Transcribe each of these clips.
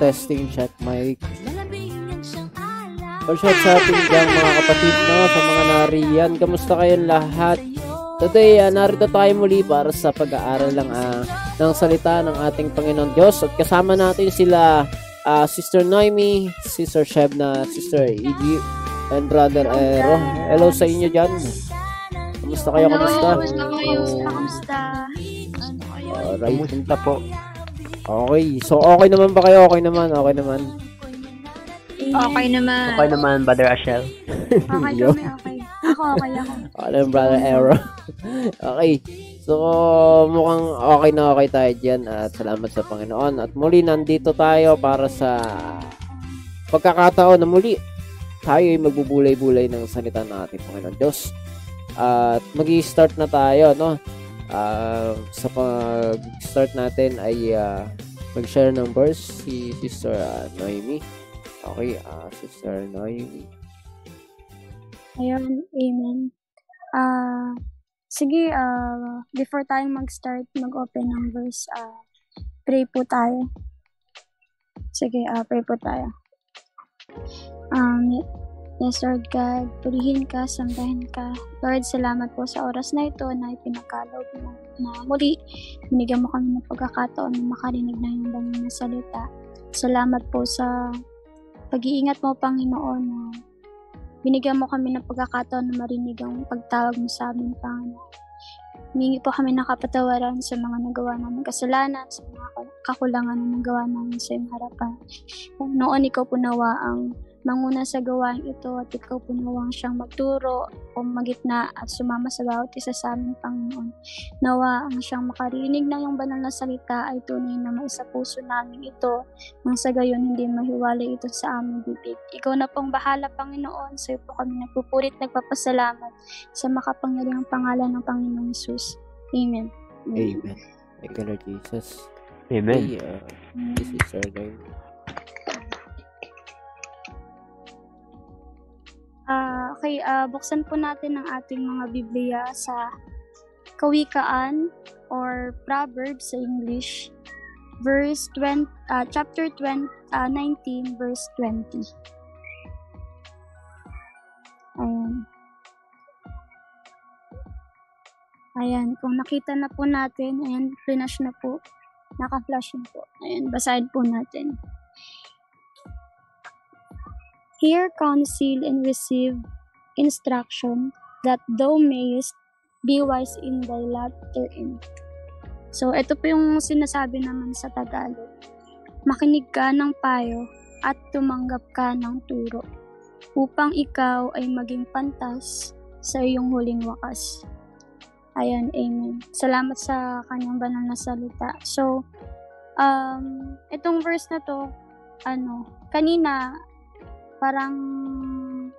Testing check mic. All shot sa ating dyan mga kapatid no, sa mga nariyan. Kamusta kayong lahat? Today, uh, narito tayo muli para sa pag-aaral lang uh, ng salita ng ating Panginoon Diyos. At kasama natin sila uh, Sister Noemi, Sister Shebna, Sister Iggy, and Brother Ero. Hello sa inyo dyan. Kamusta kayo? Kamusta? Kamusta kayo? Kamusta? Alright. Kamusta po? Okay. So, okay naman ba kayo? Okay naman. Okay naman. Okay naman. Okay naman, Brother Ashel. Okay Yo. kami, okay. Ako, okay ako. Naman, Brother Ero. okay. So, mukhang okay na okay tayo dyan at salamat sa Panginoon. At muli, nandito tayo para sa pagkakataon na muli tayo ay magbubulay-bulay ng salita ng ating Panginoon Diyos. At mag start na tayo, no? Ah, sa pag-start natin ay ah, mag-share ng verse si Sister ah, Noemi. Okay, ah, Sister Noemi. Ayun, amen. Ah, sige, ah, before tayo mag-start, mag-open ng verse, ah, pray po tayo. Sige, ah, pray po tayo. Um, yes, Lord God, purihin ka, sambahin ka. Lord, salamat po sa oras na ito na ipinagkaloob mo na muli, binigyan mo kami ng pagkakataon na makarinig na yung banal na salita. Salamat po sa pag-iingat mo, Panginoon, na binigyan mo kami ng pagkakataon na marinig ang pagtawag mo sa amin, Panginoon. Humingi po kami ng kapatawaran sa mga nagawa namin kasalanan, sa mga kakulangan na nagawa namin sa iyong harapan. Noon ikaw po nawa ang manguna sa gawain ito at ikaw po nawang siyang magturo o magitna at sumama sa bawat isa sa amin, Panginoon. Nawa ang siyang makarinig na yung banal na salita ay tunay na maisa puso namin ito nang sa gayon hindi mahiwalay ito sa aming bibig. Ikaw na pong bahala, Panginoon. Sa iyo po kami nagpupurit, nagpapasalamat sa makapangyarihang pangalan ng Panginoong Yesus. Amen. Amen. Thank you, Lord Jesus. Amen. Okay, uh, this is Sister Noemi. Ah, okay, ah, buksan po natin ang ating mga Biblia sa Kawikaan or Proverbs sa English, verse 20, ah, chapter 20, ah, 19, verse 20. Ayan. Ayan, kung nakita na po natin, ayan, flash na po. Naka-flash na po. Ayan, basahin po natin. Hear counsel and receive instruction that thou mayest be wise in thy lot therein. So, ito po yung sinasabi naman sa Tagalog. Makinig ka ng payo at tumanggap ka ng turo upang ikaw ay maging pantas sa iyong huling wakas. Ayan, amen. Salamat sa kanyang banal na salita. So, um, itong verse na to, ano, kanina, parang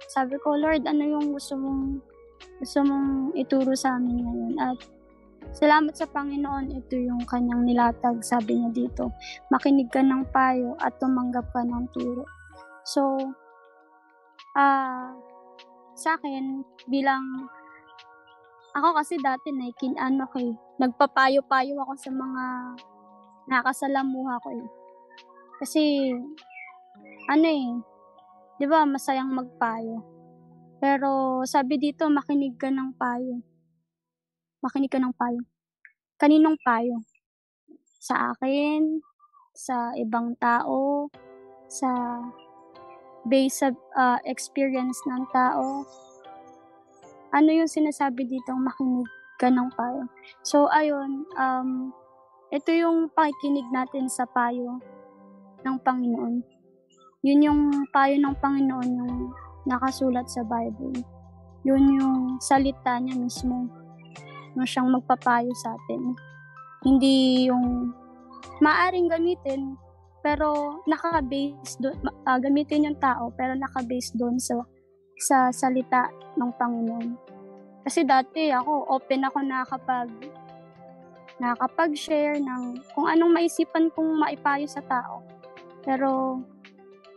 sabi ko, Lord, ano yung gusto mong gusto mong ituro sa amin ngayon? At salamat sa Panginoon, ito yung kanyang nilatag, sabi niya dito. Makinig ka ng payo at tumanggap ka ng turo. So, ah, sa akin, bilang ako kasi dati naikin ano ko eh, nagpapayo-payo ako sa mga nakasalamuha ko eh. Kasi, ano eh, di ba masayang magpayo. Pero sabi dito, makinig ka ng payo. Makinig ka ng payo. Kaninong payo? Sa akin, sa ibang tao, sa base sa ah, experience ng tao. Ano yung sinasabi dito, makinig ka ng payo. So, ayun, um, ito yung pakikinig natin sa payo ng Panginoon. Yun yung payo ng Panginoon, yung nakasulat sa Bible. Yun yung salita niya mismo. Yung siyang magpapayo sa atin. Hindi yung maaring gamitin, pero naka-base doon, ah, gamitin yung tao, pero naka-base doon sa sa salita ng Panginoon. Kasi dati ako, open ako na kapag nakakapag-share ng kung anong maisipan kong maipayo sa tao. Pero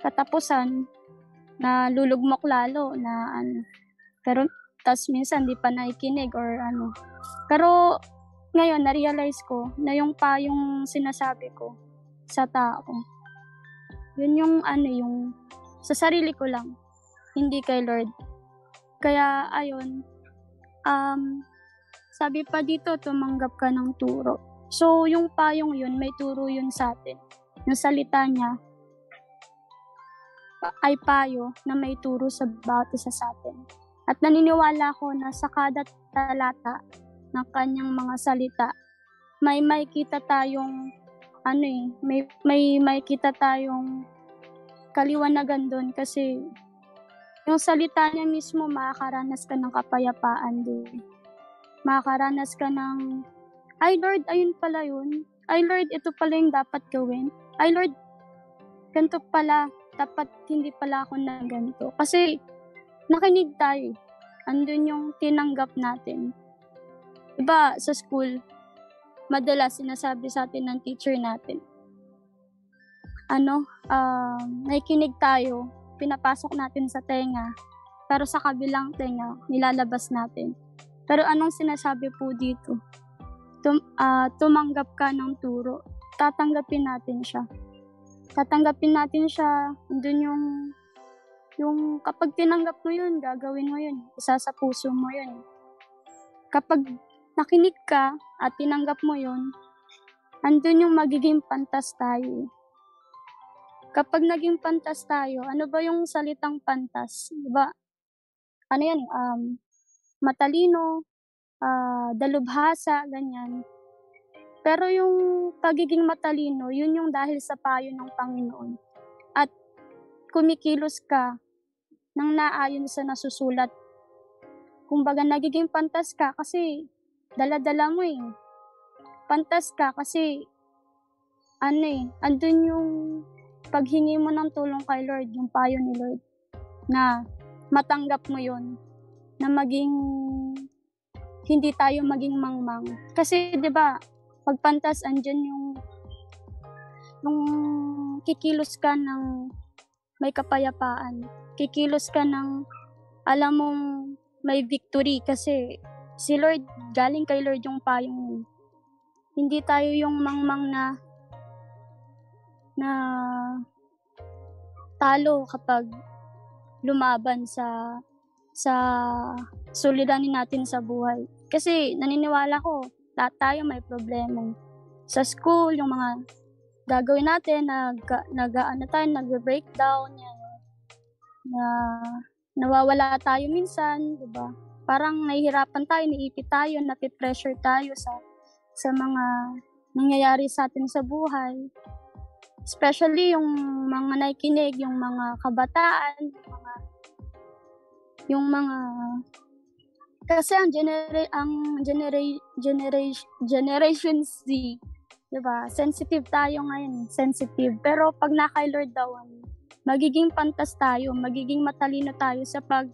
katapusan, na lulugmok lalo na ano. Pero tas minsan di pa nakikinig or ano. Pero ngayon na-realize ko na yung pa yung sinasabi ko sa tao Yun yung ano, yung sa sarili ko lang, hindi kay Lord. Kaya, ayun, um, sabi pa dito, tumanggap ka ng turo. So, yung payong yun, may turo yun sa atin. Yung salita niya, ay payo na may turo sa bawat isa sa atin. At naniniwala ko na sa kada talata ng kanyang mga salita, may may kita tayong ano eh, may may may kita tayong kaliwanagan doon kasi yung salita niya mismo makakaranas ka ng kapayapaan doon. Makakaranas ka ng ay Lord, ayun pala yun. Ay Lord, ito pala yung dapat gawin. Ay Lord, ganito pala. Dapat hindi pala ako na ganito. Kasi nakinig tayo. Andun yung tinanggap natin. Diba, sa school, madalas sinasabi sa atin ng teacher natin, ano, um, nakikinig tayo, pinapasok natin sa tenga, pero sa kabilang tenga, nilalabas natin. Pero anong sinasabi po dito? Tum, ah, tumanggap ka ng turo. Tatanggapin natin siya. Tatanggapin natin siya. Doon yung yung kapag tinanggap mo yun, gagawin mo yun. Isa sa puso mo yun. Kapag nakinig ka at tinanggap mo yun, andun yung magiging pantas tayo. Kapag naging pantas tayo, ano ba yung salitang pantas? Diba? Ano yan? Um, matalino, ah, dalubhasa, ganyan. Pero yung pagiging matalino, yun yung dahil sa payo ng Panginoon. At kumikilos ka nang naayon sa nasusulat. Kumbaga, nagiging pantas ka kasi dala-dala mo eh. Pantas ka kasi ano eh, andun yung paghingi mo ng tulong kay Lord, yung payo ni Lord, na matanggap mo yon na maging hindi tayo maging mangmang. Kasi 'di ba, pag pantas andyan yung yung kikilos ka ng may kapayapaan. Kikilos ka ng alam mong may victory kasi si Lord, galing kay Lord yung payong yun. Hindi tayo yung mangmang na na talo kapag lumaban sa sa suliranin natin sa buhay. Kasi naniniwala ko, lahat tayo may problema. Sa school, yung mga gagawin natin, nag, nag, ano tayo, nag-breakdown, yan, na nawawala tayo minsan, di ba? Parang nahihirapan tayo, naiipit tayo, napipressure tayo sa sa mga nangyayari sa atin sa buhay. Especially yung mga nakikinig, yung mga kabataan, yung mga yung mga kasi ang genera ang genera generation generation Z, 'di ba? Sensitive tayo ngayon, sensitive. Pero pag na kay Lord daw, magiging pantas tayo, magiging matalino tayo sa pag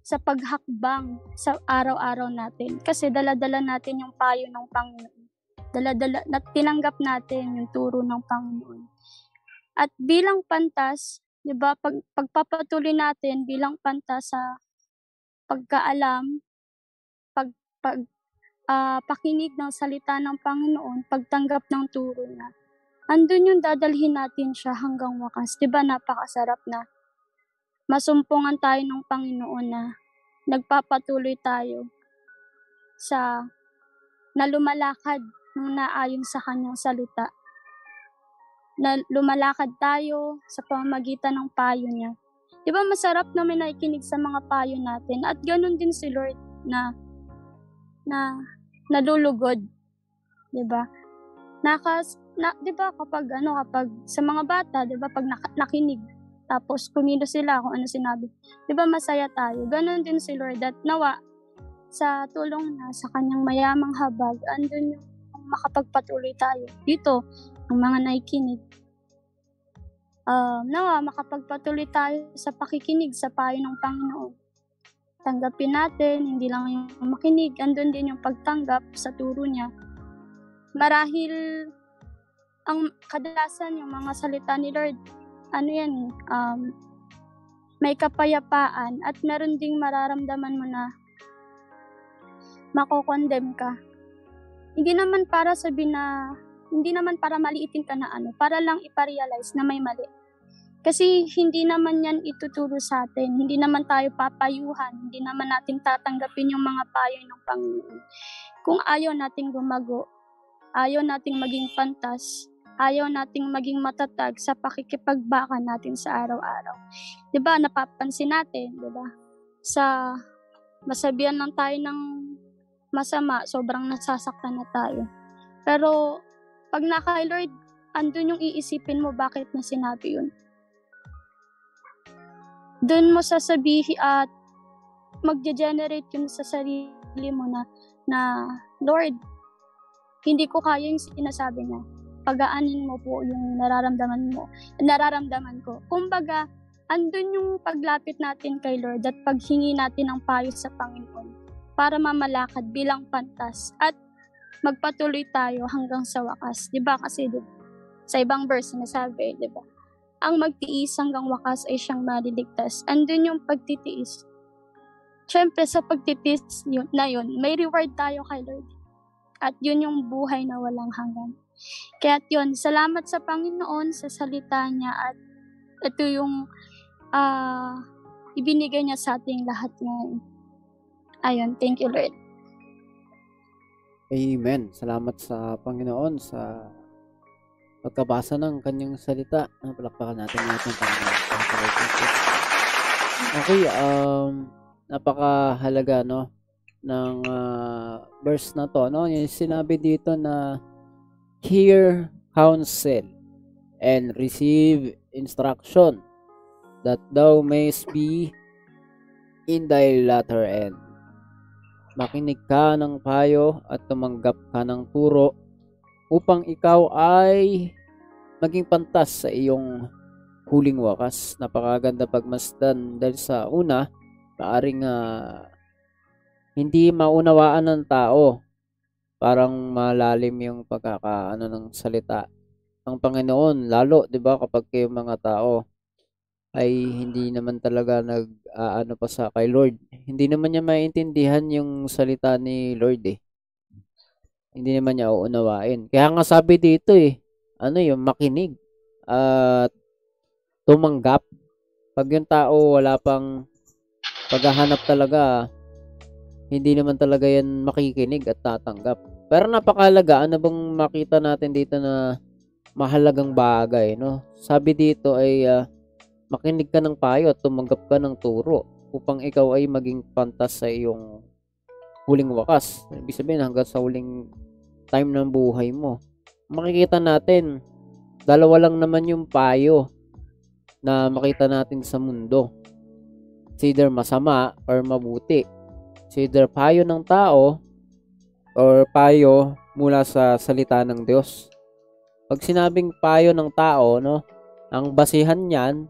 sa paghakbang sa araw-araw natin. Kasi dala-dala natin yung payo ng Panginoon. Dala-dala, na, tinanggap natin yung turo ng Panginoon. At bilang pantas, 'di ba, pag pagpapatuloy natin bilang pantas sa pagkaalam, pag pag ah, pakinig ng salita ng Panginoon, pagtanggap ng turo niya. Andun yung dadalhin natin siya hanggang wakas. 'Di ba napakasarap na masumpungan tayo ng Panginoon na nagpapatuloy tayo sa na lumalakad ng naayon sa kanyang salita na lumalakad tayo sa pamamagitan ng payo niya. Di ba masarap na may nakikinig sa mga payo natin at ganun din si Lord na na nalulugod. Di ba? Nakas, na, di ba kapag ano, kapag sa mga bata, di ba pag nak- nakinig, tapos kumilos sila kung ano sinabi. Di ba masaya tayo? Ganun din si Lord at nawa sa tulong na sa kanyang mayamang habag, andun yung makapagpatuloy tayo. Dito, ang mga nakikinig. Um, nawa, makapagpatuloy tayo sa pakikinig sa payo ng Panginoon. Tanggapin natin, hindi lang yung makinig, andun din yung pagtanggap sa turo niya. Marahil, ang kadalasan yung mga salita ni Lord, ano yan, um, may kapayapaan at meron ding mararamdaman mo na makokondem ka. Hindi naman para sabihin na hindi naman para maliitin ka na ano, para lang iparealize na may mali. Kasi hindi naman yan ituturo sa atin. Hindi naman tayo papayuhan. Hindi naman natin tatanggapin yung mga payo ng Panginoon. Kung ayaw nating gumago, ayaw nating maging pantas, ayaw nating maging matatag sa pakikipagbaka natin sa araw-araw. 'Di ba napapansin natin, 'di ba? Sa masabihan lang tayo ng masama, sobrang nasasaktan na tayo. Pero pag naka Lord, andun yung iisipin mo bakit na sinabi yun. Doon mo sasabihin at magge-generate yun sa sarili mo na, na Lord, hindi ko kaya yung sinasabi niya. Pagaanin mo po yung nararamdaman mo, nararamdaman ko. Kumbaga, andun yung paglapit natin kay Lord at paghingi natin ng payo sa Panginoon para mamalakad bilang pantas at magpatuloy tayo hanggang sa wakas. 'Di ba? Kasi di, sa ibang verse sinasabi, 'di ba? Ang magtiis hanggang wakas ay siyang maliligtas. Andun yung pagtitiis. Siyempre, sa pagtitiis yun, na yun, may reward tayo kay Lord. At yun yung buhay na walang hanggan. Kaya yun, salamat sa Panginoon sa salita niya at ito yung uh, ibinigay niya sa ating lahat ngayon. Ayun, thank you Lord. Amen. Salamat sa Panginoon sa pagkabasa ng kanyang salita. Ah, palakpakan natin natin. Okay, um, napakahalaga, no, ng uh, verse na to, no? Yung sinabi dito na hear counsel and receive instruction that thou mayst be in thy latter end. Makinig ka ng payo at tumanggap ka ng turo upang ikaw ay maging pantas sa iyong huling wakas. Napakaganda pagmasdan dahil sa una, maaring uh, hindi maunawaan ng tao. Parang malalim yung pagkakaano ng salita ng Panginoon lalo 'di ba kapag kayo mga tao ay hindi naman talaga nag uh, pa sa kay Lord. Hindi naman niya maintindihan yung salita ni Lord eh hindi naman niya uunawain. Kaya nga sabi dito eh, ano yung makinig at tumanggap. Pag yung tao wala pang paghahanap talaga, hindi naman talaga yan makikinig at tatanggap. Pero napakalaga, ano bang makita natin dito na mahalagang bagay, no? Sabi dito ay uh, makinig ka ng payo at tumanggap ka ng turo upang ikaw ay maging pantas sa iyong huling wakas. Ibig sabihin hanggang sa huling time ng buhay mo. Makikita natin, dalawa lang naman yung payo na makita natin sa mundo. It's either masama or mabuti. It's either payo ng tao or payo mula sa salita ng Diyos. Pag sinabing payo ng tao, no, ang basihan niyan,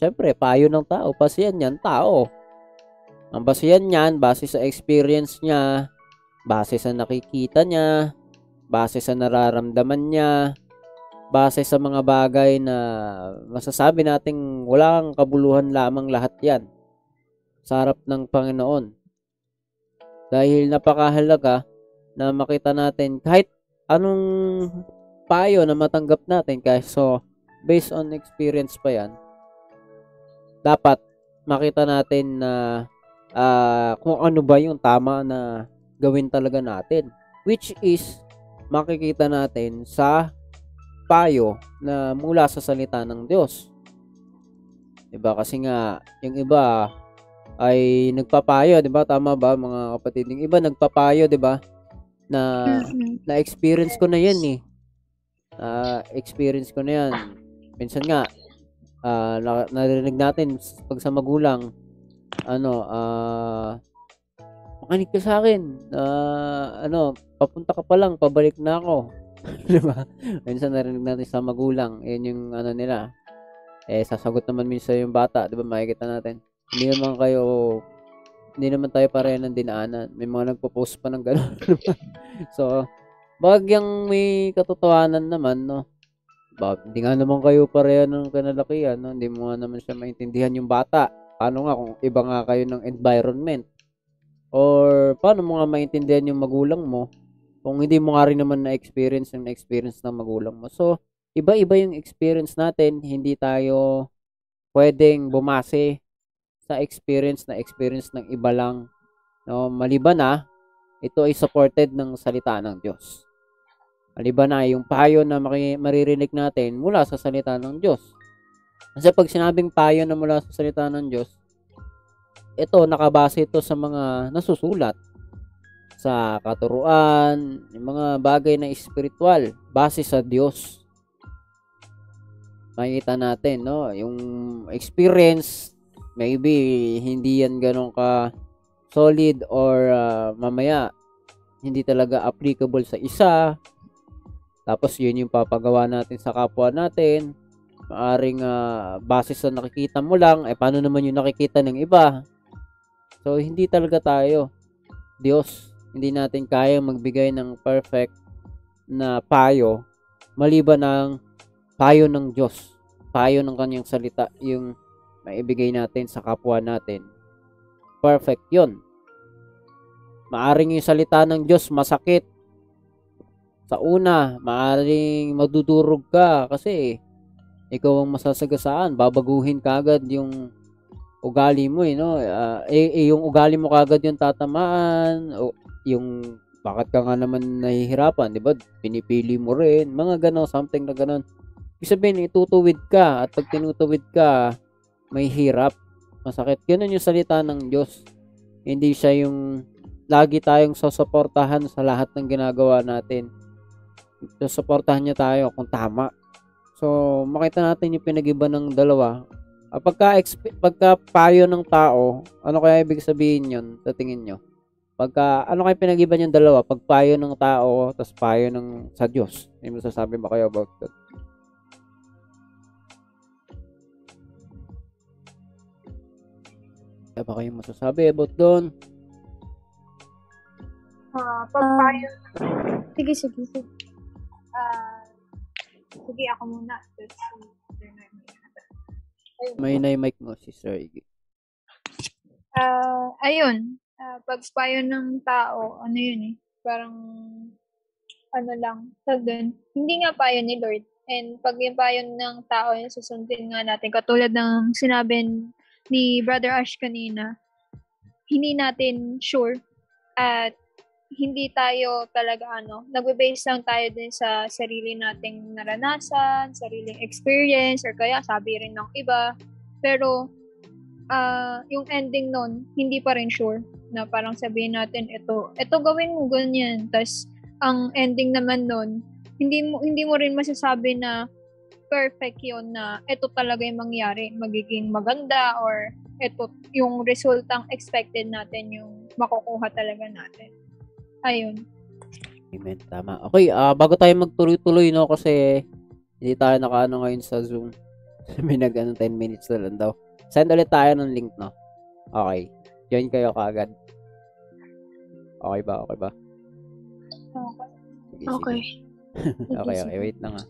syempre, payo ng tao, basihan niyan, tao. Ang basihan niyan, base sa experience niya, base sa nakikita niya, base sa nararamdaman niya, base sa mga bagay na masasabi nating walang kabuluhan lamang lahat yan sa harap ng Panginoon. Dahil napakahalaga na makita natin kahit anong payo na matanggap natin kahit so based on experience pa yan dapat makita natin na uh, kung ano ba yung tama na gawin talaga natin. Which is, makikita natin sa payo na mula sa salita ng Diyos. Diba? Kasi nga, yung iba ay nagpapayo, 'di ba? Tama ba mga kapatid? Yung iba nagpapayo, 'di ba? Na mm-hmm. na experience ko na 'yan eh. Uh, experience ko na 'yan. Minsan nga uh, narinig natin pag sa magulang ano, ah, uh, makinig ka sa akin. Uh, ano, papunta ka pa lang, pabalik na ako. di ba? Minsan narinig natin sa magulang, yun yung ano nila. Eh, sasagot naman minsan yung bata, di ba? Makikita natin. Hindi naman kayo, hindi naman tayo pareho ng dinaanan. May mga nagpo-post pa ng gano'n. so, bagyang may katotohanan naman, no? Ba, hindi nga naman kayo pareho ng kanalakihan, no? Hindi mo nga naman siya maintindihan yung bata paano nga kung iba nga kayo ng environment or paano mo nga maintindihan yung magulang mo Kung hindi mo nga rin naman na-experience yung na-experience ng magulang mo. So, iba-iba yung experience natin. Hindi tayo pwedeng bumase sa experience na experience ng iba lang. No, maliban na, ito ay supported ng salita ng Diyos. Maliban na yung payo na maririnig natin mula sa salita ng Diyos. Kasi pag sinabing payo na mula sa salita ng Diyos, ito nakabase ito sa mga nasusulat sa katuruan, yung mga bagay na espiritual, base sa Diyos. Makikita natin, no? Yung experience, maybe hindi yan ganun ka solid or uh, mamaya hindi talaga applicable sa isa. Tapos yun yung papagawa natin sa kapwa natin. Maaring uh, base sa nakikita mo lang, eh paano naman yung nakikita ng iba? So hindi talaga tayo Diyos hindi natin kaya magbigay ng perfect na payo maliban ng payo ng Diyos, payo ng kanyang salita, yung maibigay natin sa kapwa natin. Perfect yon. Maaring yung salita ng Diyos masakit. Sa una, maaring madudurog ka kasi ikaw ang masasagasaan, babaguhin kagad yung ugali mo eh, no? Uh, eh, eh, yung ugali mo kagad yung tatamaan, o, yung bakit ka nga naman nahihirapan, di ba? Pinipili mo rin, mga ganon, something na ganon. Ibig sabihin, itutuwid ka, at pag tinutuwid ka, may hirap, masakit. Ganun yung salita ng Diyos. Hindi siya yung lagi tayong susuportahan sa lahat ng ginagawa natin. Susuportahan niya tayo kung tama. So, makita natin yung pinag-iba ng dalawa. Ah, pagka, pagka payo ng tao, ano kaya ibig sabihin yun sa tingin nyo? Pagka, ano kayo pinag-iba yung dalawa? Pag payo ng tao, tapos payo ng sa Diyos. May masasabi ba kayo about that? Ano ba kayo masasabi about doon? Uh, pag payo, Ah, sige, sige, sige. uh, sige ako muna. May na mic mo, Sister Iggy. Uh, ayun, uh, pag payo ng tao, ano yun eh, parang, ano lang, tag dun, hindi nga payo ni Lord. And pag yung payo ng tao, yung susundin nga natin, katulad ng sinabi ni Brother Ash kanina, hindi natin sure at hindi tayo talaga ano, nagbe-base lang tayo din sa sarili nating naranasan, sariling experience, or kaya sabi rin ng iba. Pero, uh, yung ending nun, hindi pa rin sure na parang sabihin natin ito, ito gawin mo ganyan. Tapos ang ending naman nun, hindi mo hindi mo rin masasabi na perfect yon na ito talaga yung mangyari, magiging maganda or ito yung resultang expected natin yung makukuha talaga natin. Ayun. Amen. Tama. Okay, uh, bago tayo magtuloy-tuloy, no, kasi hindi tayo nakaano ngayon sa Zoom. May nag, ano, 10 minutes na lang daw. Send ulit tayo ng link, no? Okay. Join kayo kaagad. Okay ba? Okay ba? Okay. Sige, Okay. sige. okay, okay. Wait lang ah.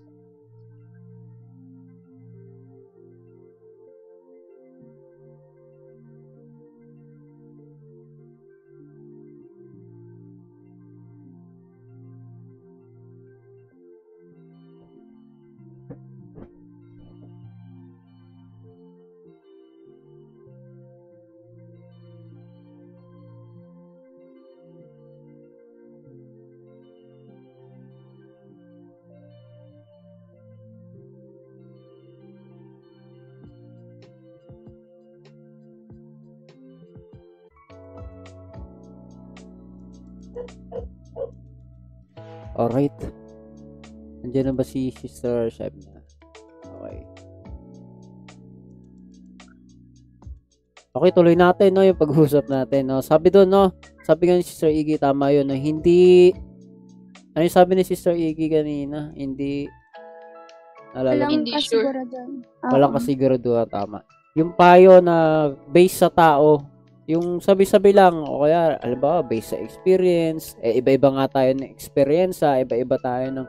Alright. Nandiyan na ba si Sister Shebna? Okay. Okay, tuloy natin, no, yung pag-usap natin, no. Sabi doon, no, sabi nga ni Sister Iggy, tama yun, no, hindi, ano yung sabi ni Sister Iggy kanina? Hindi, nalala Walang. Hindi sure. Walang kasiguraduhan, tama. Yung payo na based sa tao, yung sabi-sabi lang, o kaya, alam ba, based sa experience, eh, iba-iba nga tayo ng experience, iba-iba tayo ng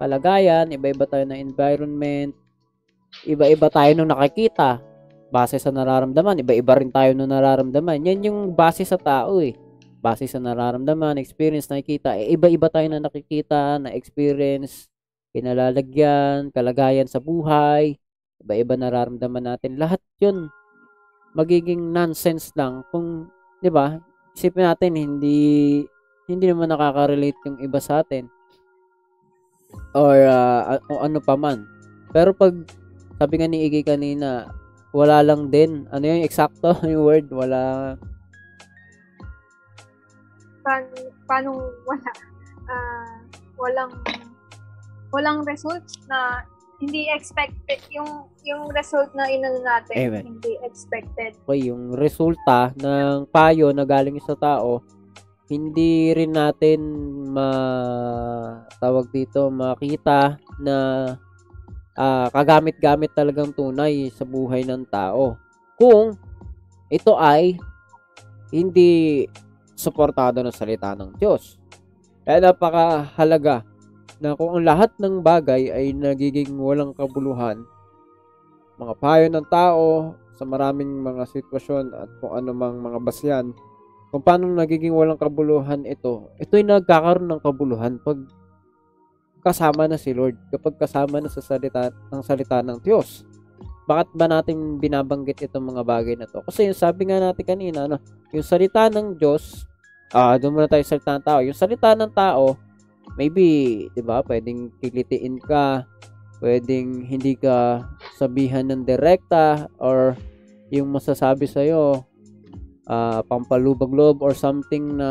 kalagayan, iba-iba tayo ng environment, iba-iba tayo ng nakikita, base sa nararamdaman, iba-iba rin tayo ng nararamdaman. Yan yung base sa tao eh. base sa nararamdaman, experience, nakikita, eh, iba-iba tayo na nakikita, na experience, kinalalagyan, kalagayan sa buhay, iba-iba nararamdaman natin. Lahat yun, magiging nonsense lang kung, di ba, isipin natin, hindi, hindi naman nakaka-relate yung iba sa atin. Or, uh, ano pa man. Pero pag, sabi nga ni Iggy kanina, wala lang din. Ano yung eksakto yung word? Wala, Paano, paano wala, ah, walang, walang result na hindi expected, yung, yung result na inano natin, Amen. hindi expected. okay, yung resulta ng payo na galing sa tao, hindi rin natin ma tawag dito makita na ah, kagamit-gamit talagang tunay sa buhay ng tao. Kung ito ay hindi suportado ng salita ng Diyos. Kaya napakahalaga na kung ang lahat ng bagay ay nagiging walang kabuluhan, mga payo ng tao sa maraming mga sitwasyon at kung ano mang mga basyan, kung paano nagiging walang kabuluhan ito, ito ay nagkakaroon ng kabuluhan pag kasama na si Lord, kapag kasama na sa salita, ng salita ng Diyos. Bakit ba natin binabanggit itong mga bagay na to? Kasi yung sabi nga natin kanina, ano, yung salita ng Diyos, ah, doon muna tayo sa salita ng tao. Yung salita ng tao, maybe, 'di ba, pwedeng kilitiin ka, pwedeng hindi ka sabihan ng direkta or yung masasabi sa iyo ah pampalubag loob or something na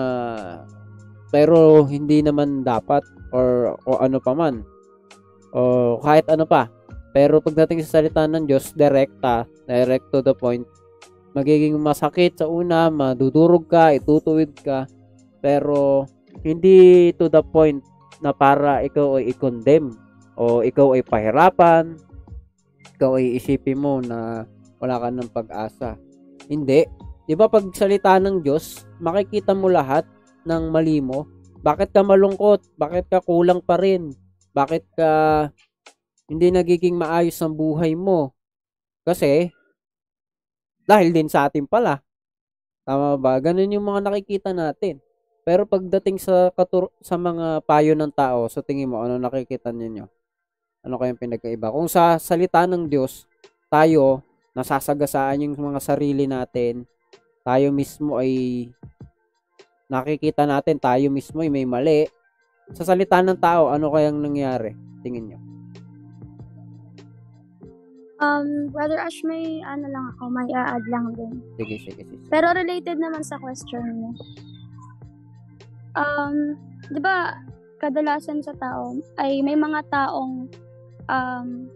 pero hindi naman dapat or o ano pa man. O kahit ano pa. Pero pagdating sa salita ng Diyos direkta direct to the point magiging masakit sa una madudurog ka itutuwid ka pero hindi to the point na para ikaw ay i-condemn o ikaw ay pahirapan, ikaw ay isipin mo na wala ka ng pag-asa. Hindi. 'Di ba pag salita ng Diyos, makikita mo lahat ng mali mo. Bakit ka malungkot? Bakit ka kulang pa rin? Bakit ka hindi nagiging maayos ang buhay mo? Kasi dahil din sa atin pala. Tama ba? Ganun yung mga nakikita natin. Pero pagdating sa katur- sa mga payo ng tao, sa tingin mo ano nakikita ninyo? Ano kayang pinagkaiba? Kung sa salita ng Diyos, tayo nasasagasaan yung mga sarili natin, tayo mismo ay nakikita natin tayo mismo ay may mali. Sa salita ng tao, ano kayang nangyari? Tingin nyo. Um, Brother Ash, may ano lang ako, may a-add lang din. Sige, sige, sige. Pero related naman sa question mo. Um, 'di ba kadalasan sa tao ay may mga taong um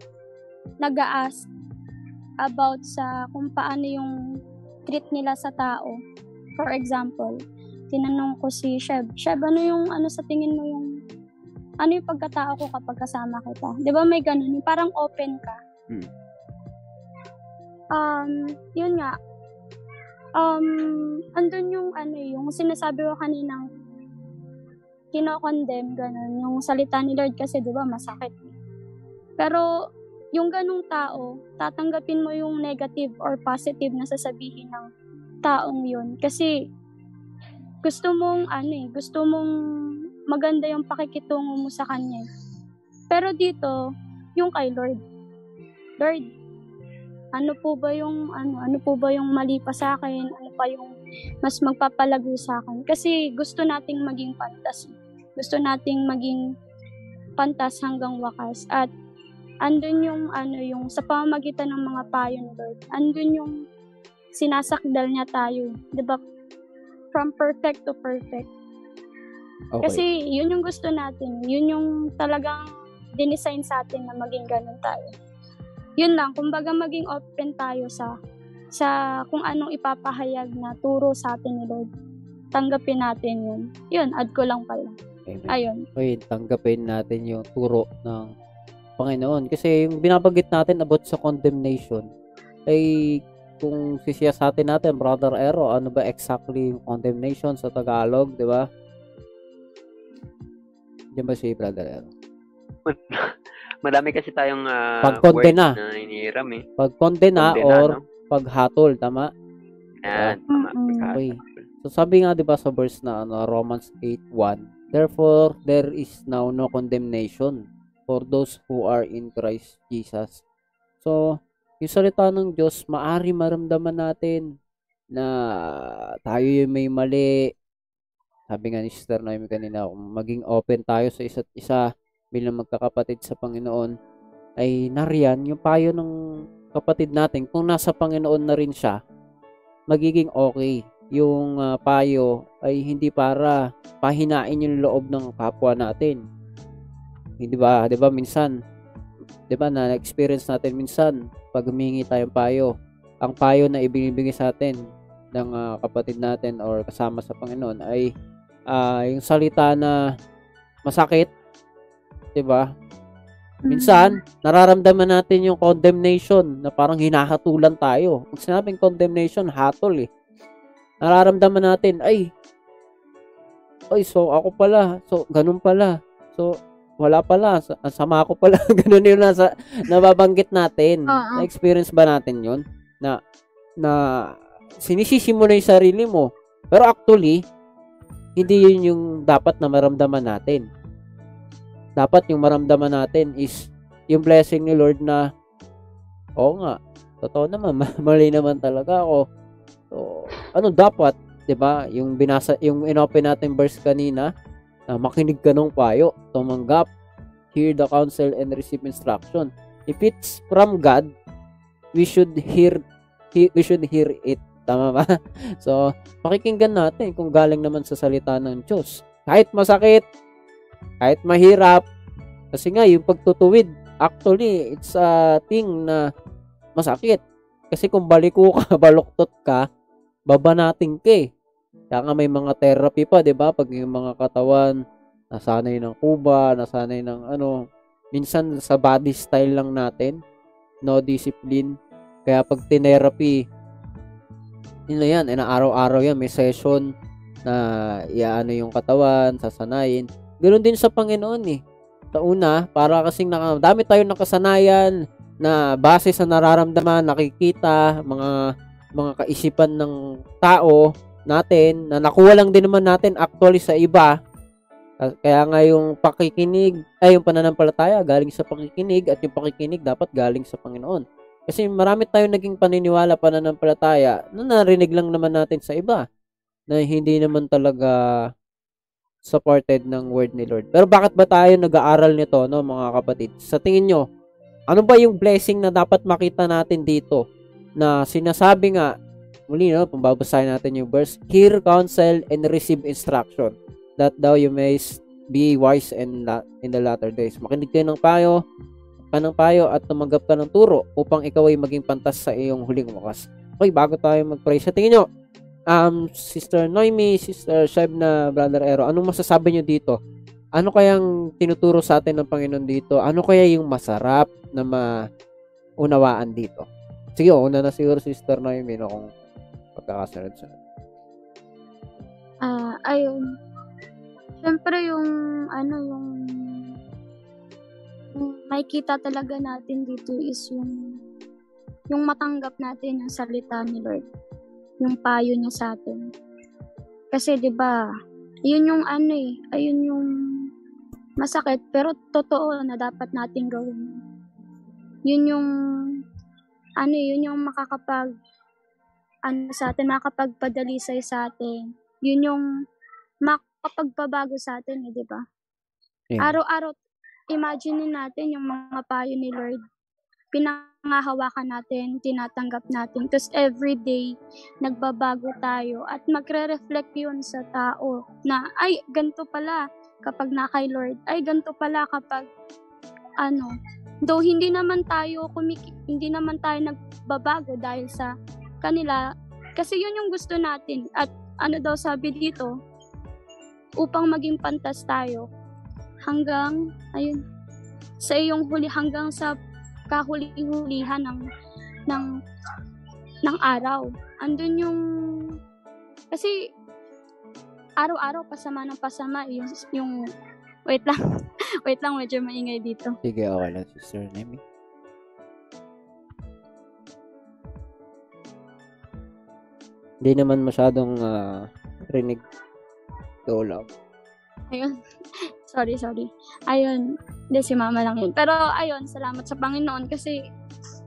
nag-ask about sa kung paano yung treat nila sa tao. For example, tinanong ko si Sheb, Sheb, ano yung ano sa tingin mo yung ano yung pagkatao ko kapag kasama kita? 'Di ba may ganun, parang open ka. Hmm. Um, yun nga. Um, andun yung ano yung sinasabi ko kaninang kino-condemn ganun yung salita ni Lord kasi 'di ba masakit. Pero yung ganung tao, tatanggapin mo yung negative or positive na sasabihin ng taong yun kasi gusto mong ano eh, gusto mong maganda yung pakikitungo mo sa kanya. eh. Pero dito, yung kay Lord. Lord, ano po ba yung ano, ano po ba yung mali pa sa akin? Ano pa yung mas magpapalago sa akin? Kasi gusto nating maging pantas. Gusto nating maging pantas hanggang wakas. At andun yung ano yung sa pamamagitan ng mga payo ni Lord. Andun yung sinasakdal niya tayo. 'Di ba? From perfect to perfect. Okay. Kasi yun yung gusto natin. Yun yung talagang dinesign sa atin na maging ganun tayo. Yun lang, kumbaga maging open tayo sa sa kung anong ipapahayag na turo sa atin ni Lord. Tanggapin natin yun. Yun, add ko lang pala. Amen. Ayun. Okay, tanggapin natin yung turo ng Panginoon. Kasi yung binabanggit natin about sa condemnation, ay kung sisiyasatin natin, Brother Ero, ano ba exactly yung condemnation sa Tagalog, di ba? Diyan ba si Brother Ero? Marami kasi tayong ah, Pagkondena. words na inihiram eh. Pag condena or no? paghatol, tama? Yan, tama. Pagka- Okay. So So sabi nga 'di ba sa verse na ano Romans 8:1, therefore there is now no condemnation for those who are in Christ Jesus. So, yung salita ng Diyos, maari maramdaman natin na tayo yung may mali. Sabi nga ni Sister Noemi kanina, kung maging open tayo sa isa't isa bilang magkakapatid sa Panginoon, ay nariyan yung payo ng kapatid natin. Kung nasa Panginoon na rin siya, magiging okay. Yung ah, payo ay hindi para pahinain yung loob ng kapwa natin. Hindi ba? 'Di ba minsan 'di ba na experience natin minsan pag humingi tayong payo, ang payo na ibinibigay sa atin ng ah, kapatid natin or kasama sa Panginoon ay ah, yung salita na masakit, 'di ba? Minsan, nararamdaman natin yung condemnation na parang hinahatulan tayo. Pag sinabing condemnation, hatol eh. Nararamdaman natin, ay, ay, so ako pala, so ganun pala, so wala pala, sama ko pala, ganun yung nasa, nababanggit natin. Oo. Na-experience ba natin yun? Na, na, sinisisi mo na yung sarili mo. Pero actually, hindi yun yung dapat na maramdaman natin. Dapat yung maramdaman natin is yung blessing ni Lord na, oo nga, totoo naman, ma- mali naman talaga ako. So, ano dapat, 'di ba? Yung binasa, yung inopen natin verse kanina, na makinig ka ng payo, tumanggap, hear the counsel and receive instruction. If it's from God, we should hear he- we should hear it. Tama ba? So, pakikinggan natin kung galing naman sa salita ng Diyos. Kahit masakit, kahit mahirap, kasi nga yung pagtutuwid, actually, it's a thing na masakit. Kasi kung baliko ka, baluktot ka, babanating ka eh. Kaya nga may mga therapy pa, 'di ba? Pag yung mga katawan nasanay ng kuba, nasanay ng ano, minsan sa body style lang natin, no discipline. Kaya pag tinherapy, yun na yan, eh, na araw-araw yan, may session na iaano yung katawan, sasanayin. Ganoon din sa Panginoon eh. Sa una, para kasing naka, dami tayong nakasanayan na base sa nararamdaman, nakikita, mga mga kaisipan ng tao natin na nakuha lang din naman natin actually sa iba. Kaya nga yung pakikinig, ay yung pananampalataya galing sa pakikinig at yung pakikinig dapat galing sa Panginoon. Kasi marami tayong naging paniniwala pananampalataya na narinig lang naman natin sa iba na hindi naman talaga supported ng word ni Lord. Pero bakit ba tayo nag-aaral nito, no, mga kapatid? Sa tingin nyo, ano ba yung blessing na dapat makita natin dito na sinasabi nga muli no, pambabasahin natin yung verse, hear counsel and receive instruction that thou you may be wise in, la- in the latter days. Makinig kayo ng payo, ka ng payo at tumanggap ka ng turo upang ikaw ay maging pantas sa iyong huling wakas. Okay, bago tayo mag-pray, sa tingin nyo, um, Sister Noemi, Sister Shebna, Brother Ero, anong masasabi nyo dito? Ano kayang tinuturo sa atin ng Panginoon dito? Ano kaya yung masarap na maunawaan dito? Sige, una na siguro Sister Noemi no, kung pagkakasunod-sunod. Ah, ayun. Siyempre yung ano yung yung makikita talaga natin dito is yung yung matanggap natin yung salita ni Lord. Yung payo niya sa atin. Kasi 'di ba, yun yung ano eh, ayun yung masakit pero totoo na dapat nating gawin. Yun yung ano, yun yung makakapag ano sa atin, makakapagpadalisay sa atin. Yun yung makakapagpabago sa atin, eh, di ba? Amen. Araw-araw, imagine natin yung mga payo ni Lord. Pinangahawakan natin, tinatanggap natin. Tapos everyday, nagbabago tayo. At magre-reflect yun sa tao na, ay, ganito pala kapag na kay Lord. Ay, ganito pala kapag, ano, though hindi naman tayo kumiki, hindi naman tayo nagbabago dahil sa kanila. Kasi yun yung gusto natin. At ano daw sabi dito? Upang maging pantas tayo. Hanggang ayun sa iyong huli hanggang sa kahuli-hulihan ng ng ng araw. Andun yung kasi araw-araw pasama ng pasama yung yung wait lang wait lang medyo maingay dito Sige, okay lang, Sister Noemi. Hindi naman masyadong ah, rinig. Go lang. Ayun. sorry, sorry. Ayun. Hindi, si mama lang yun. Pero, ayun, salamat sa Panginoon kasi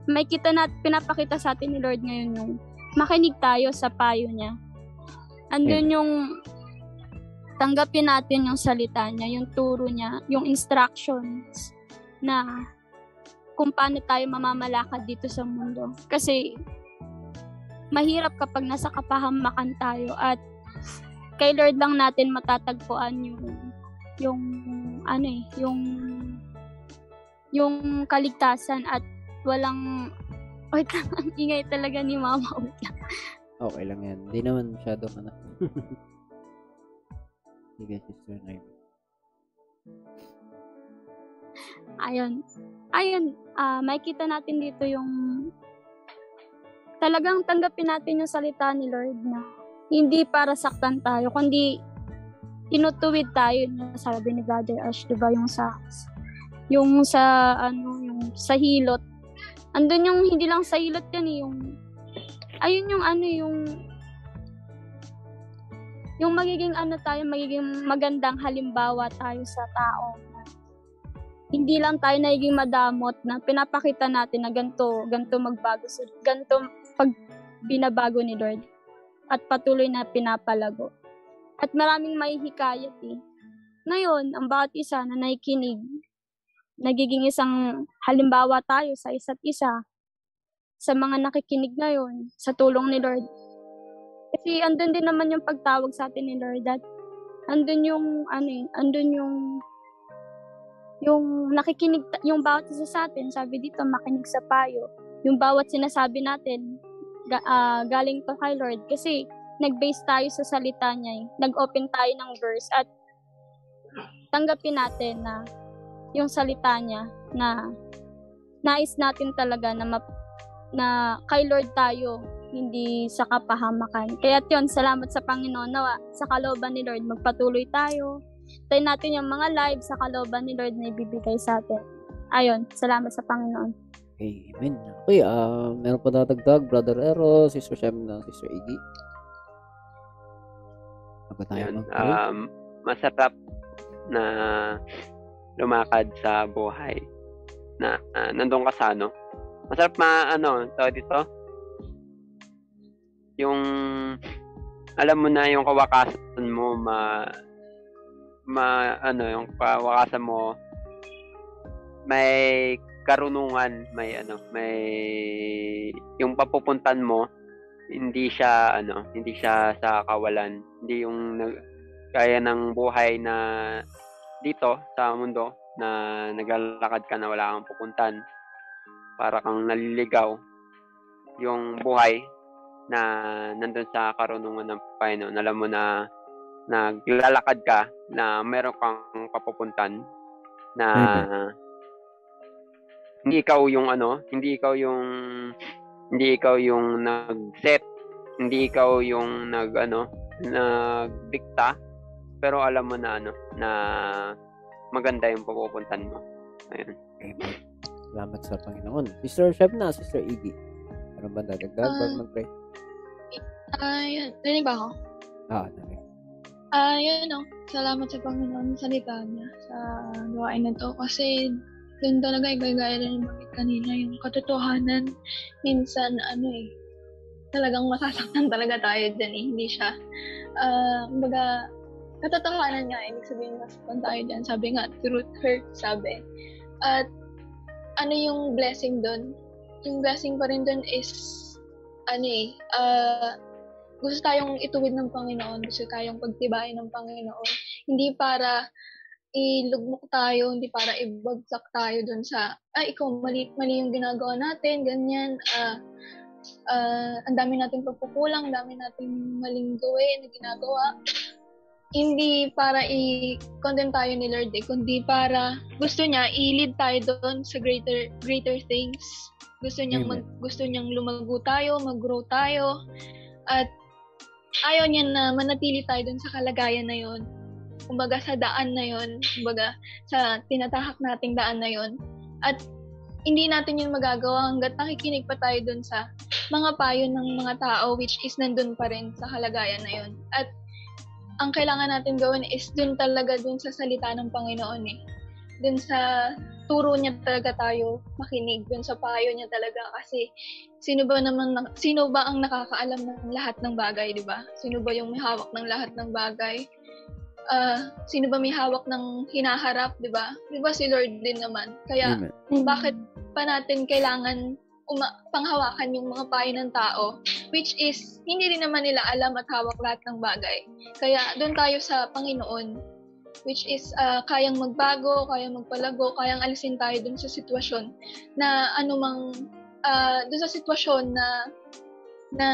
may kita na, pinapakita sa atin ni Lord ngayon yung makinig tayo sa payo niya. Andun yung tanggapin natin yung salita niya, yung turo niya, yung instructions na kung paano tayo mamamalakad dito sa mundo. Kasi mahirap kapag nasa kapahamakan tayo at kay Lord lang natin matatagpuan yung yung ano eh, yung yung kaligtasan at walang Wait ang ingay talaga ni Mama. Okay lang yan. Hindi naman masyadong ano. Sige, Sister Naim. Ayun. Ayun, ah makikita natin dito yung talagang tanggapin natin yung salita ni Lord na hindi para saktan tayo, kundi tinutuwid tayo na sabi ni Brother Ash, 'di ba, yung sa yung sa ano, yung sa hilot. Andun yung hindi lang sa hilot yan eh, yung ayun yung ano yung yung magiging ano tayo, magiging magandang halimbawa tayo sa tao hindi lang tayo nagiging madamot na pinapakita natin na ganito, ganito magbago, ganito pag binabago ni Lord at patuloy na pinapalago. At maraming may hikayat eh. Ngayon, ang bawat isa na nakikinig, nagiging isang halimbawa tayo sa isa't isa, sa mga nakikinig ngayon, sa tulong ni Lord. Kasi andun din naman yung pagtawag sa atin ni Lord at andun yung, ano eh, andun yung yung nakikinig, yung bawat isa sa atin, sabi dito, makinig sa payo. Yung bawat sinasabi natin, ga, ah, galing to kay Lord. Kasi, nag-base tayo sa salita niya eh. Nag-open tayo ng verse at tanggapin natin na yung salita niya na nais natin talaga na map- na kay Lord tayo, hindi sa kapahamakan. Kaya yun, salamat sa Panginoon nawa sa kalooban ni Lord, magpatuloy tayo. Tayo natin yung mga live sa kalooban ni Lord na ibibigay sa atin. Ayun, salamat sa Panginoon. Okay, amen. Okay, ah meron pa dadagdag, Brother Ero, Sister Shem na Sister Iggy. Bago tayo Yun. Um, masarap na lumakad sa buhay na ah, nandun ka sa ano. Masarap ma ano, tawag dito. Yung alam mo na yung kawakasan mo ma ma ano yung kawakasan mo may karunungan, may ano, may yung papupuntan mo hindi siya ano, hindi siya sa kawalan, hindi yung nag, kaya ng buhay na dito sa mundo na naglalakad ka na wala kang pupuntan para kang naliligaw. Yung buhay na nandun sa karunungan ng Panginoon. Alam mo na naglalakad ka na meron kang papupuntan na hindi ikaw yung ano, hindi ikaw yung hindi ikaw yung nag-set, hindi ikaw yung nag ano, nagdikta, pero alam mo na ano, na maganda yung pupuntan mo. Ayun. Salamat sa Panginoon. Sister Shem na, Sister Iggy. Meron ba dadagdag bago Ah. mag-pray? Ah, yun. Rinig ba ako? Ah, okay. Ah, yun o. Salamat sa Panginoon sa salita niya sa gawain na to. Kasi doon talaga, gaya rin ng bakit kanina, yung katotohanan, minsan, ano eh, talagang masasaktan talaga tayo dyan eh. Hindi siya, ah, kumbaga, katotohanan nga, ibig sabihin masaktan tayo dyan. Sabi nga, truth hurts, sabi. At, ano yung blessing doon? Yung blessing pa rin doon is, ano eh, ah, gusto tayong ituwid ng Panginoon, gusto tayong pagtibayin ng Panginoon. Hindi para ilugmok tayo, hindi para ibagsak tayo dun sa, ay, ikaw, mali, mali yung ginagawa natin, ganyan, ah, ah, ang dami nating pagkukulang, ang dami nating maling gawin na ginagawa. Hindi para i-condemn tayo ni Lord eh, kundi para gusto niya i-lead tayo doon sa greater greater things. Gusto niyang mag, gusto niyang lumago tayo, mag-grow tayo. At ayaw niya na manatili tayo dun sa kalagayan na yon. Kumbaga sa daan na yon, kumbaga sa tinatahak nating daan na yon. At hindi natin yun magagawa hanggat nakikinig pa tayo dun sa mga payo ng mga tao which is nandun pa rin sa kalagayan na yon. At ang kailangan natin gawin is dun talaga dun sa salita ng Panginoon eh. Dun sa turo niya talaga tayo makinig dun sa payo niya talaga kasi sino ba naman na- sino ba ang nakakaalam ng lahat ng bagay, 'di ba? Sino ba yung may hawak ng lahat ng bagay? Ah, sino ba may hawak ng hinaharap, 'di ba? 'Di ba si Lord din naman. Kaya Amen. bakit pa natin kailangan uma- panghawakan yung mga payo ng tao which is hindi rin naman nila alam at hawak lahat ng bagay. Kaya doon tayo sa Panginoon which is ah, kayang magbago, kayang magpalago, kayang alisin tayo doon sa sitwasyon na anumang ah, doon sa sitwasyon na na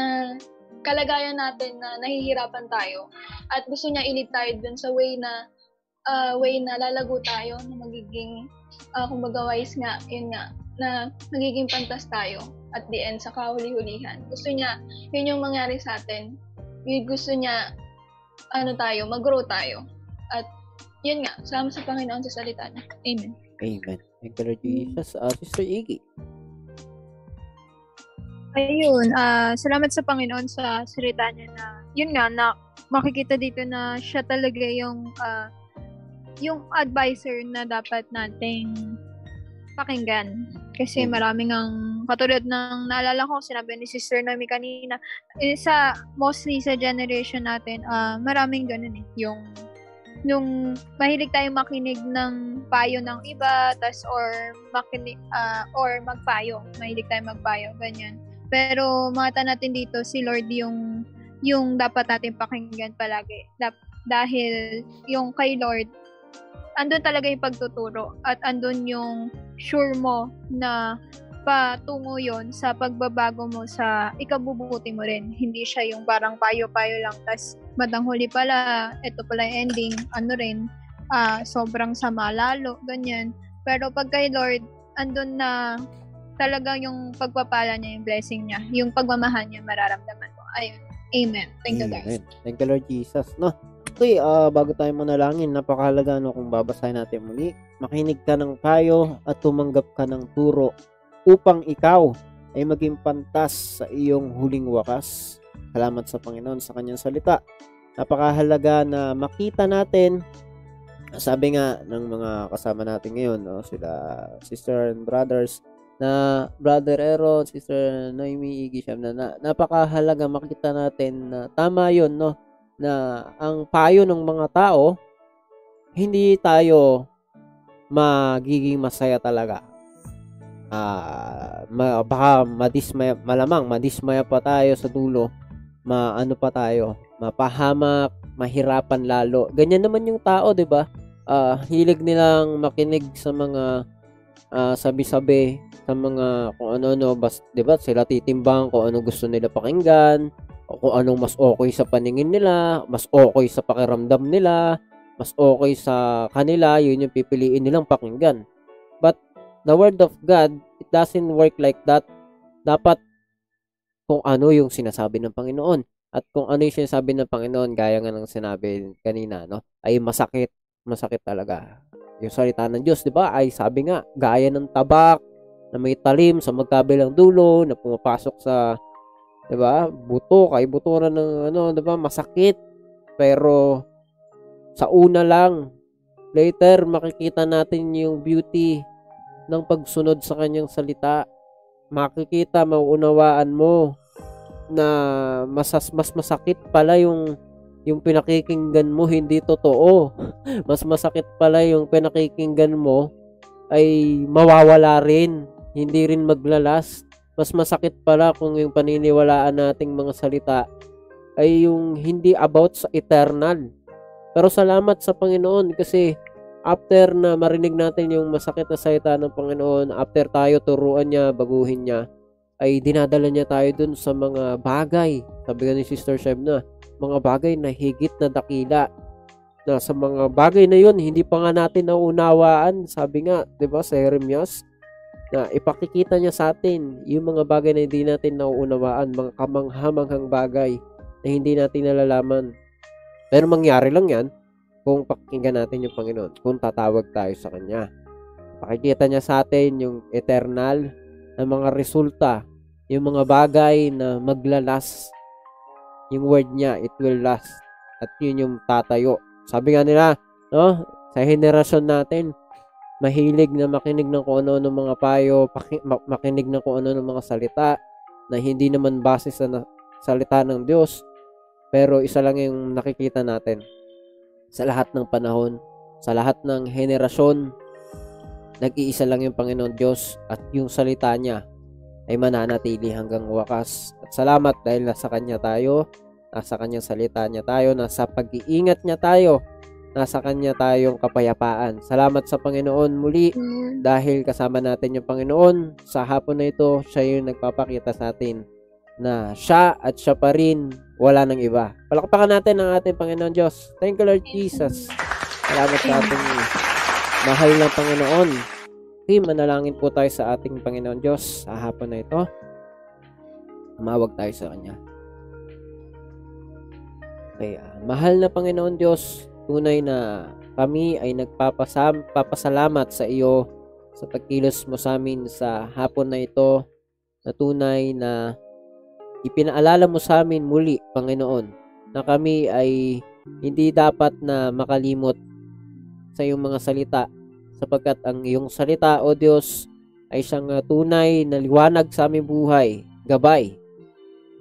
kalagayan natin na nahihirapan tayo at gusto niya ilid tayo doon sa way na ah, way na lalago tayo na magiging uh, kumbaga wise nga, yun nga, na magiging pantas tayo at the end sa kahuli-hulihan. Gusto niya, yun yung mangyari sa atin. Yung gusto niya, ano tayo, mag-grow tayo. At yun nga, sama sa Panginoon sa salita niya. Amen. Amen. Thank you, Lord Jesus. Ah, Sister Iggy. Ayun, ah salamat sa Panginoon sa salita niya na, yun nga, na makikita dito na siya talaga yung, ah, yung advisor na dapat nating pakinggan. Kasi Mm. maraming ang, katulad ng naalala ko, sinabi ni Sister Noemi kanina, eh, sa, mostly sa generation natin, ah maraming ganun eh, yung yung mahilig tayong makinig ng payo ng iba, tas or makinig, ah, or magpayo. Mahilig tayong magpayo, ganyan. Pero makita natin dito si Lord yung yung dapat natin pakinggan palagi. Dap- dahil yung kay Lord andun talaga yung pagtuturo at andun yung sure mo na patungo yon sa pagbabago mo sa ikabubuti mo rin. Hindi siya yung parang payo-payo lang tas bandang huli pala, ito pala yung ending, ano rin, ah, sobrang sama lalo, ganyan. Pero pag kay Lord, andun na talagang yung pagpapala niya, yung blessing niya, yung pagmamahal niya, mararamdaman mo. Ayun. Amen. Thank you, guys. Thank you, Lord Jesus. No? Okay, ah, bago tayo manalangin, napakahalaga no, kung babasahin natin muli. Makinig ka ng payo at tumanggap ka ng turo upang ikaw ay maging pantas sa iyong huling wakas. Salamat sa Panginoon sa kanyang salita. Napakahalaga na makita natin sabi nga ng mga kasama natin ngayon, no, sila sister and brothers, na Brother Aaron, Sister Noemi Iggy Siam, na, na napakahalaga makita natin na tama yun, no? Na ang payo ng mga tao, hindi tayo magiging masaya talaga. Ah, ma, baka madismaya, malamang madismaya pa tayo sa dulo. Maano pa tayo, mapahamak, mahirapan lalo. Ganyan naman yung tao, 'di ba? Ah, hilig nilang makinig sa mga ah, sabi-sabi sa mga kung ano-ano, bas, 'di ba? Sila titimbang kung ano gusto nila pakinggan, o kung anong mas okay sa paningin nila, mas okay sa pakiramdam nila, mas okay sa kanila, yun yung pipiliin nilang pakinggan. But the word of God, it doesn't work like that. Dapat kung ano yung sinasabi ng Panginoon. At kung ano yung sinasabi ng Panginoon, gaya nga ng sinabi kanina, no? Ay masakit, masakit talaga. Yung salita ng Diyos, di ba? Ay sabi nga, gaya ng tabak na may talim sa magkabilang dulo na pumapasok sa 'di ba? Buto, kay buturan ng ano, 'di ba? Masakit. Pero sa una lang, later makikita natin yung beauty ng pagsunod sa kanyang salita. Makikita, mauunawaan mo na masas mas masakit pala yung yung pinakikinggan mo hindi totoo. Mas masakit pala yung pinakikinggan mo ay mawawala rin, hindi rin maglalas mas masakit pala kung yung paniniwalaan nating mga salita ay yung hindi about sa eternal. Pero salamat sa Panginoon kasi after na marinig natin yung masakit na salita ng Panginoon, after tayo turuan niya, baguhin niya, ay dinadala niya tayo dun sa mga bagay. Sabi nga ni Sister Sheb na, mga bagay na higit na dakila. Na sa mga bagay na yun, hindi pa nga natin naunawaan. Sabi nga, di ba, sa Jeremias, na ipakikita niya sa atin yung mga bagay na hindi natin nauunawaan, mga kamanghamanghang bagay na hindi natin nalalaman. Pero mangyari lang yan kung pakinggan natin yung Panginoon, kung tatawag tayo sa Kanya. Pakikita niya sa atin yung eternal na mga resulta, yung mga bagay na maglalas. Yung word niya, it will last. at yun yung tatayo. Sabi nga nila, no, sa henerasyon natin, mahilig na makinig ng kung ano ng mga payo, paki- ma- makinig ng kung ano ng mga salita na hindi naman base sa na- salita ng Diyos. Pero isa lang yung nakikita natin sa lahat ng panahon, sa lahat ng henerasyon, nag-iisa lang yung Panginoon Diyos at yung salita niya ay mananatili hanggang wakas. At salamat dahil nasa Kanya tayo, nasa Kanyang salita niya tayo, nasa pag-iingat niya tayo, nasa Kanya tayong kapayapaan. Salamat sa Panginoon muli dahil kasama natin yung Panginoon. Sa hapon na ito, siya yung nagpapakita sa atin na siya at siya pa rin, wala nang iba. Palakpakan natin ang ating Panginoon Diyos. Thank you Lord Jesus. Salamat sa ating mahal na Panginoon. Okay, manalangin po tayo sa ating Panginoon Diyos sa hapon na ito. Tumawag tayo sa Kanya. Okay, ah, mahal na Panginoon Diyos, tunay na kami ay nagpapasalamat sa iyo sa pagkilos mo sa amin sa hapon na ito na tunay na ipinaalala mo sa amin muli, Panginoon, na kami ay hindi dapat na makalimot sa iyong mga salita sapagkat ang iyong salita, O Diyos, ay siyang uh, tunay na liwanag sa aming buhay, gabay,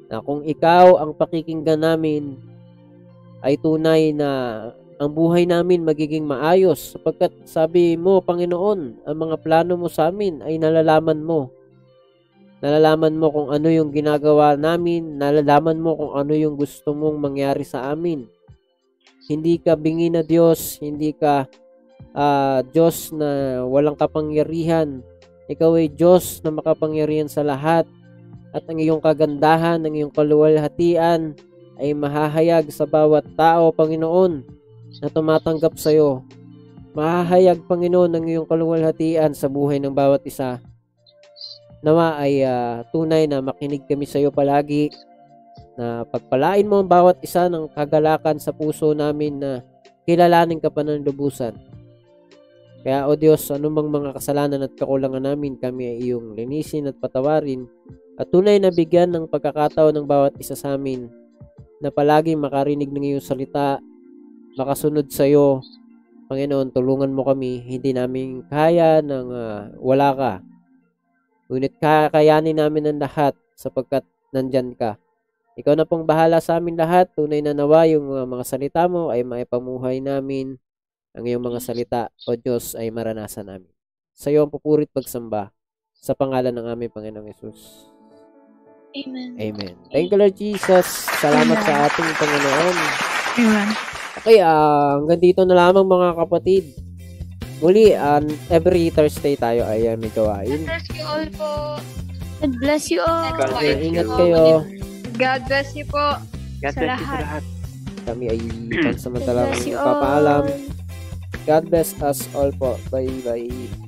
na kung ikaw ang pakikinggan namin, ay tunay na ang buhay namin magiging maayos sapagkat sabi mo, Panginoon, ang mga plano mo sa amin ay nalalaman mo. Nalalaman mo kung ano yung ginagawa namin, nalalaman mo kung ano yung gusto mong mangyari sa amin. Hindi ka bingi na Diyos, hindi ka uh, Diyos na walang kapangyarihan. Ikaw ay Diyos na makapangyarihan sa lahat at ang iyong kagandahan, ang iyong kaluwalhatian ay mahahayag sa bawat tao, Panginoon, na tumatanggap sa iyo. Mahahayag, Panginoon, ang iyong kaluwalhatian sa buhay ng bawat isa. Nawa ay uh, tunay na makinig kami sa iyo palagi, na pagpalain mo ang bawat isa ng kagalakan sa puso namin na kilalanin ka pa ng lubusan. Kaya, O Diyos, anumang mga kasalanan at kakulangan namin, kami ay iyong linisin at patawarin at tunay na bigyan ng pagkakataon ng bawat isa sa amin na palagi makarinig ng iyong salita, makasunod sa iyo. Panginoon, tulungan mo kami, hindi namin kaya ng uh, wala ka. Ngunit kakayanin namin ang lahat sapagkat nandyan ka. Ikaw na pong bahala sa amin lahat. Tunay na nawa yung uh, mga salita mo ay maipamuhay namin. Ang iyong mga salita, O Diyos, ay maranasan namin. Sa iyo ang pupurit pagsamba sa pangalan ng aming Panginoong Yesus. Amen. Amen. Thank you, Lord Jesus. Salamat sa ating Panginoon. Amen. Okay, uh, hanggang dito na lamang mga kapatid. Muli, uh, every Thursday tayo ay uh, may gawain. Bless you all po. God bless you all. God bless ingat you. kayo. God bless you po. God Sa bless you sa lahat. Kami ay God pansamantalang papaalam. God bless us all po. Bye-bye.